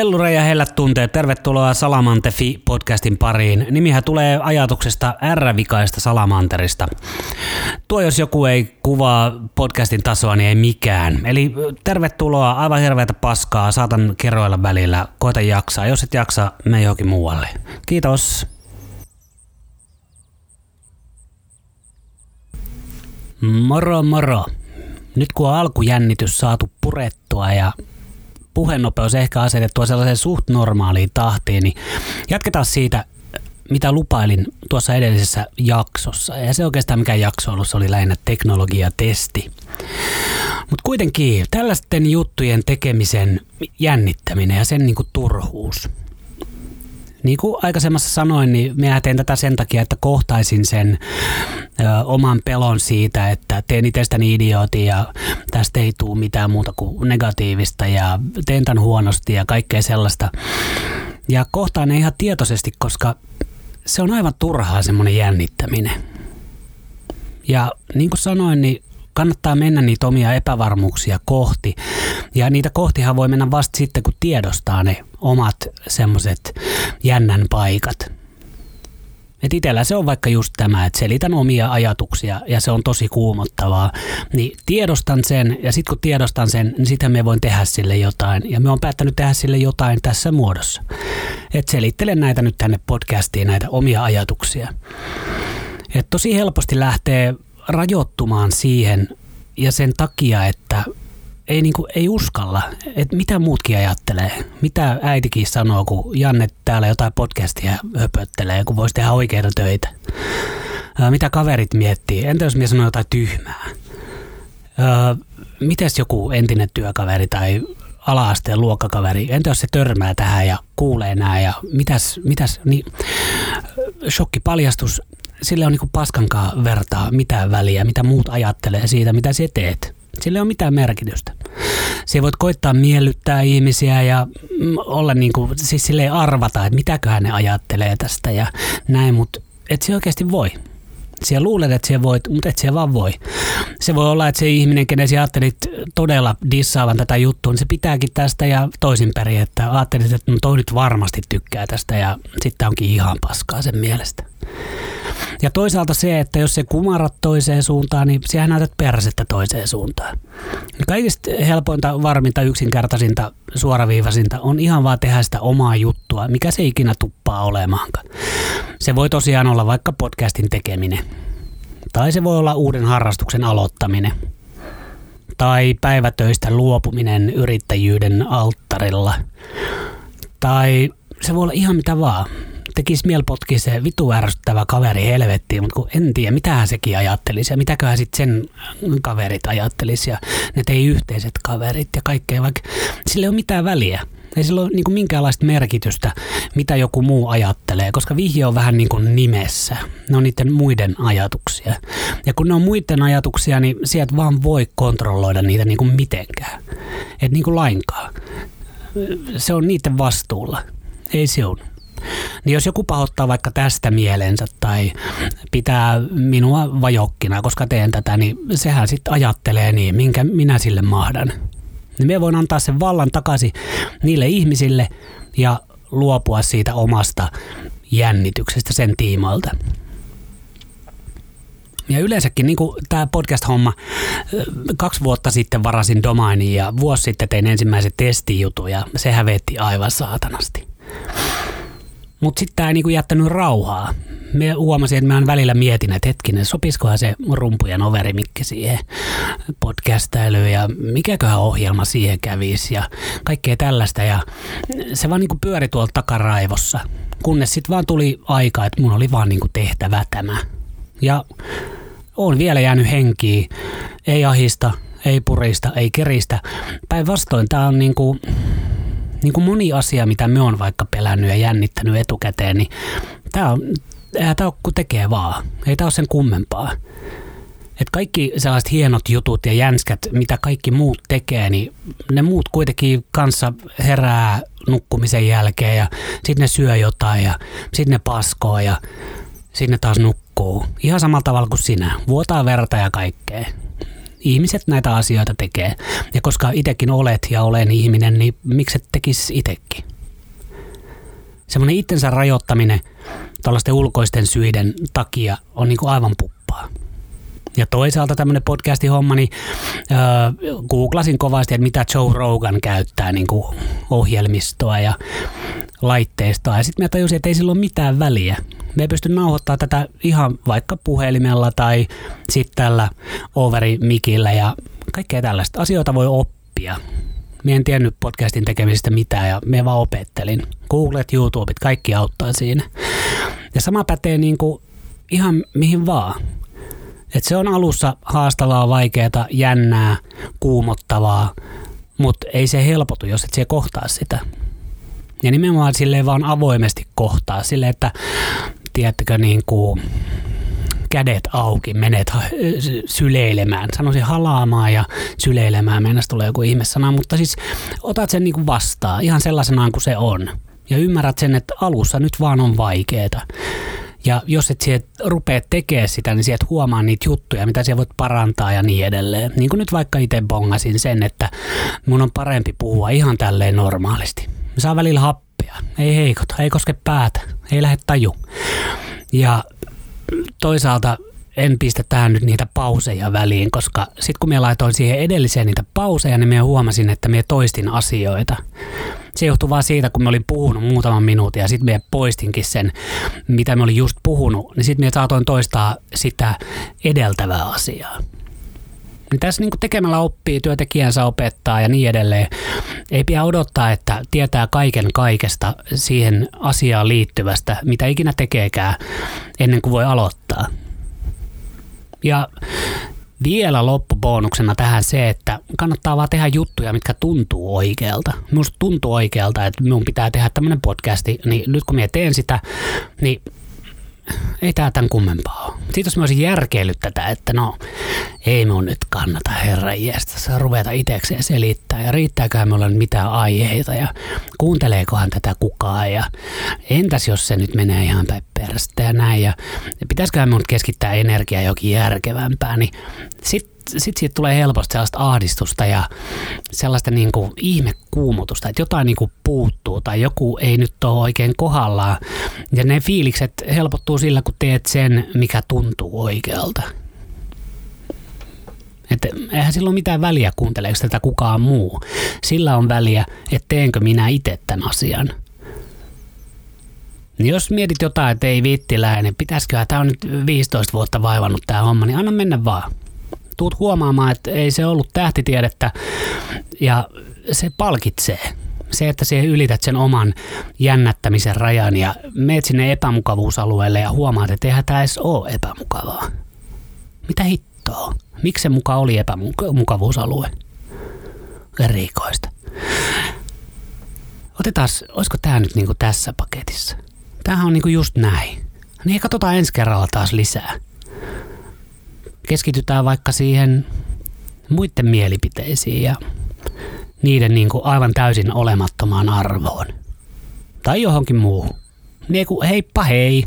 Hellure ja hellät tunteet, tervetuloa Salamantefi podcastin pariin. Nimihän tulee ajatuksesta R-vikaista Salamanterista. Tuo jos joku ei kuvaa podcastin tasoa, niin ei mikään. Eli tervetuloa, aivan hirveätä paskaa, saatan kerroilla välillä, koita jaksaa. Jos et jaksa, me johonkin muualle. Kiitos. Moro moro. Nyt kun on alkujännitys saatu purettua ja puhenopeus ehkä asetettua sellaiseen suht normaaliin tahtiin, niin jatketaan siitä, mitä lupailin tuossa edellisessä jaksossa. Ja se oikeastaan mikä jakso ollut, se oli lähinnä teknologiatesti. Mutta kuitenkin tällaisten juttujen tekemisen jännittäminen ja sen niinku turhuus – niin kuin aikaisemmassa sanoin, niin minä teen tätä sen takia, että kohtaisin sen ö, oman pelon siitä, että teen itsestäni idiootin ja tästä ei tule mitään muuta kuin negatiivista ja teen tämän huonosti ja kaikkea sellaista. Ja kohtaan ne ihan tietoisesti, koska se on aivan turhaa semmoinen jännittäminen. Ja niin kuin sanoin, niin kannattaa mennä niitä omia epävarmuuksia kohti. Ja niitä kohtihan voi mennä vasta sitten, kun tiedostaa ne omat semmoiset jännän paikat. Et itellä se on vaikka just tämä, että selitän omia ajatuksia ja se on tosi kuumottavaa. Niin tiedostan sen ja sitten kun tiedostan sen, niin sitten me voin tehdä sille jotain. Ja me on päättänyt tehdä sille jotain tässä muodossa. Et selittelen näitä nyt tänne podcastiin, näitä omia ajatuksia. Et tosi helposti lähtee rajoittumaan siihen ja sen takia, että ei, niin kuin, ei uskalla, että mitä muutkin ajattelee. Mitä äitikin sanoo, kun Janne täällä jotain podcastia höpöttelee, kun voisi tehdä oikeita töitä. Mitä kaverit miettii? Entä jos minä sanon jotain tyhmää? Mites joku entinen työkaveri tai ala-asteen luokkakaveri, entä jos se törmää tähän ja kuulee nämä ja mitäs, mitäs niin shokkipaljastus, sillä on niin paskankaan vertaa mitään väliä, mitä muut ajattelee siitä, mitä sä teet. Sillä ei ole mitään merkitystä. Se voit koittaa miellyttää ihmisiä ja mm, olla niin kuin, siis sille arvata, että mitäköhän ne ajattelee tästä ja näin, mutta et se oikeasti voi. Siellä luulet, että siellä voit, mutta et siellä vaan voi. Se voi olla, että se ihminen, kenen sä ajattelit todella dissaavan tätä juttua, niin se pitääkin tästä ja toisinpäin, että ajattelit, että no toi nyt varmasti tykkää tästä ja sitten onkin ihan paskaa sen mielestä. Ja toisaalta se, että jos se kumarat toiseen suuntaan, niin sehän näytät persettä toiseen suuntaan. Kaikista helpointa, varminta, yksinkertaisinta, suoraviivaisinta on ihan vaan tehdä sitä omaa juttua, mikä se ikinä tuppaa olemaankaan. Se voi tosiaan olla vaikka podcastin tekeminen. Tai se voi olla uuden harrastuksen aloittaminen. Tai päivätöistä luopuminen yrittäjyyden alttarilla. Tai se voi olla ihan mitä vaan tekisi mieli potki se vitu ärsyttävä kaveri helvettiin, mutta kun en tiedä, mitä sekin ajattelisi ja mitäköhän sitten sen kaverit ajattelisi ja ne tei yhteiset kaverit ja kaikkea, vaikka sillä ei ole mitään väliä. Ei sillä ole niin kuin minkäänlaista merkitystä, mitä joku muu ajattelee, koska vihje on vähän niin kuin nimessä. Ne on niiden muiden ajatuksia. Ja kun ne on muiden ajatuksia, niin sieltä vaan voi kontrolloida niitä niin kuin mitenkään. Et niin kuin lainkaan. Se on niiden vastuulla. Ei se on. Niin jos joku pahoittaa vaikka tästä mielensä tai pitää minua vajokkina, koska teen tätä, niin sehän sitten ajattelee niin, minkä minä sille mahdan. Niin me voin antaa sen vallan takaisin niille ihmisille ja luopua siitä omasta jännityksestä sen tiimoilta. Ja yleensäkin niin tämä podcast-homma, kaksi vuotta sitten varasin domainin ja vuosi sitten tein ensimmäisen testijutun ja se hävetti aivan saatanasti. Mutta sitten tämä ei niinku jättänyt rauhaa. Me huomasin, että mä välillä mietin, että hetkinen, sopisikohan se rumpujen overimikki siihen podcastailuun ja mikäköhän ohjelma siihen kävisi ja kaikkea tällaista. Ja se vaan niinku pyöri tuolla takaraivossa, kunnes sitten vaan tuli aika, että mun oli vaan niinku tehtävä tämä. Ja on vielä jäänyt henkiin, ei ahista, ei purista, ei keristä. Päinvastoin tämä on niinku, niin kuin moni asia, mitä me on vaikka pelännyt ja jännittänyt etukäteen, niin tämä on, eihän tämä kun tekee vaan. Ei tämä ole sen kummempaa. Et kaikki sellaiset hienot jutut ja jänskät, mitä kaikki muut tekee, niin ne muut kuitenkin kanssa herää nukkumisen jälkeen ja sitten ne syö jotain ja sitten ne paskoo ja sitten ne taas nukkuu. Ihan samalla tavalla kuin sinä. Vuotaa verta ja kaikkea ihmiset näitä asioita tekee. Ja koska itsekin olet ja olen ihminen, niin miksi et tekisi itsekin? Semmoinen itsensä rajoittaminen tällaisten ulkoisten syiden takia on niin kuin aivan puppaa. Ja toisaalta tämmöinen podcasti-homma, niin äh, googlasin kovasti, että mitä Joe Rogan käyttää niin kuin ohjelmistoa ja laitteistoa. Ja sitten mä tajusin, että ei sillä ole mitään väliä. Me ei pysty nauhoittamaan tätä ihan vaikka puhelimella tai sitten tällä overimikillä ja kaikkea tällaista. Asioita voi oppia. Mie en tiennyt podcastin tekemisestä mitään ja me vaan opettelin. Googlet, YouTubet, kaikki auttaa siinä. Ja sama pätee niin kuin ihan mihin vaan. Et se on alussa haastavaa, vaikeaa, jännää, kuumottavaa, mutta ei se helpotu, jos et se kohtaa sitä. Ja nimenomaan silleen vaan avoimesti kohtaa, sille että tiedättekö niin kuin kädet auki, menet syleilemään. Sanoisin halaamaan ja syleilemään, mennä tulee joku ihmesana, mutta siis otat sen niin kuin vastaan ihan sellaisenaan kuin se on. Ja ymmärrät sen, että alussa nyt vaan on vaikeeta. Ja jos et sieltä rupea tekemään sitä, niin sieltä huomaa niitä juttuja, mitä siellä voit parantaa ja niin edelleen. Niin kuin nyt vaikka itse bongasin sen, että mun on parempi puhua ihan tälleen normaalisti. Mä saan välillä happea, ei heikota, ei koske päätä, ei lähde taju. Ja toisaalta en pistä tähän nyt niitä pauseja väliin, koska sitten kun me laitoin siihen edelliseen niitä pauseja, niin me huomasin, että me toistin asioita. Se johtuu vaan siitä, kun me olin puhunut muutaman minuutin ja sitten me poistinkin sen, mitä me olin just puhunut, niin sitten me saatoin toistaa sitä edeltävää asiaa. Niin tässä niin tekemällä oppii, työntekijänsä opettaa ja niin edelleen. Ei pidä odottaa, että tietää kaiken kaikesta siihen asiaan liittyvästä, mitä ikinä tekeekään, ennen kuin voi aloittaa. Ja vielä loppubonuksena tähän se, että kannattaa vaan tehdä juttuja, mitkä tuntuu oikealta. Minusta tuntuu oikealta, että minun pitää tehdä tämmöinen podcasti, niin nyt kun minä teen sitä, niin ei tää tämän kummempaa ole. Sitten jos mä olisin järkeillyt tätä, että no ei mun nyt kannata herra jästä ruveta itekseen selittää. Ja riittääkö mulla nyt mitään aiheita ja kuunteleekohan tätä kukaan? Ja entäs jos se nyt menee ihan päin perästä ja näin? Ja pitäisiköhän mun keskittää energiaa jokin järkevämpää, niin sitten sit siitä tulee helposti sellaista ahdistusta ja sellaista niin kuin ihmekuumutusta, että jotain niin kuin puuttuu tai joku ei nyt ole oikein kohdallaan. Ja ne fiilikset helpottuu sillä, kun teet sen, mikä tuntuu oikealta. Että eihän sillä ole mitään väliä, kuunteleeko tätä kukaan muu. Sillä on väliä, että teenkö minä itse tämän asian. Niin jos mietit jotain, että ei vittiläinen, pitäisiköhän tämä on nyt 15 vuotta vaivannut tämä homma, niin anna mennä vaan tuut huomaamaan, että ei se ollut tähtitiedettä ja se palkitsee. Se, että siihen ylität sen oman jännättämisen rajan ja meet sinne epämukavuusalueelle ja huomaat, että eihän tämä edes ole epämukavaa. Mitä hittoa? Miksi se muka oli epämukavuusalue? Erikoista. Otetaan, olisiko tämä nyt niinku tässä paketissa? Tämähän on niinku just näin. Niin katsotaan ensi kerralla taas lisää keskitytään vaikka siihen muiden mielipiteisiin ja niiden niin kuin aivan täysin olemattomaan arvoon. Tai johonkin muuhun. Niin kuin heippa hei!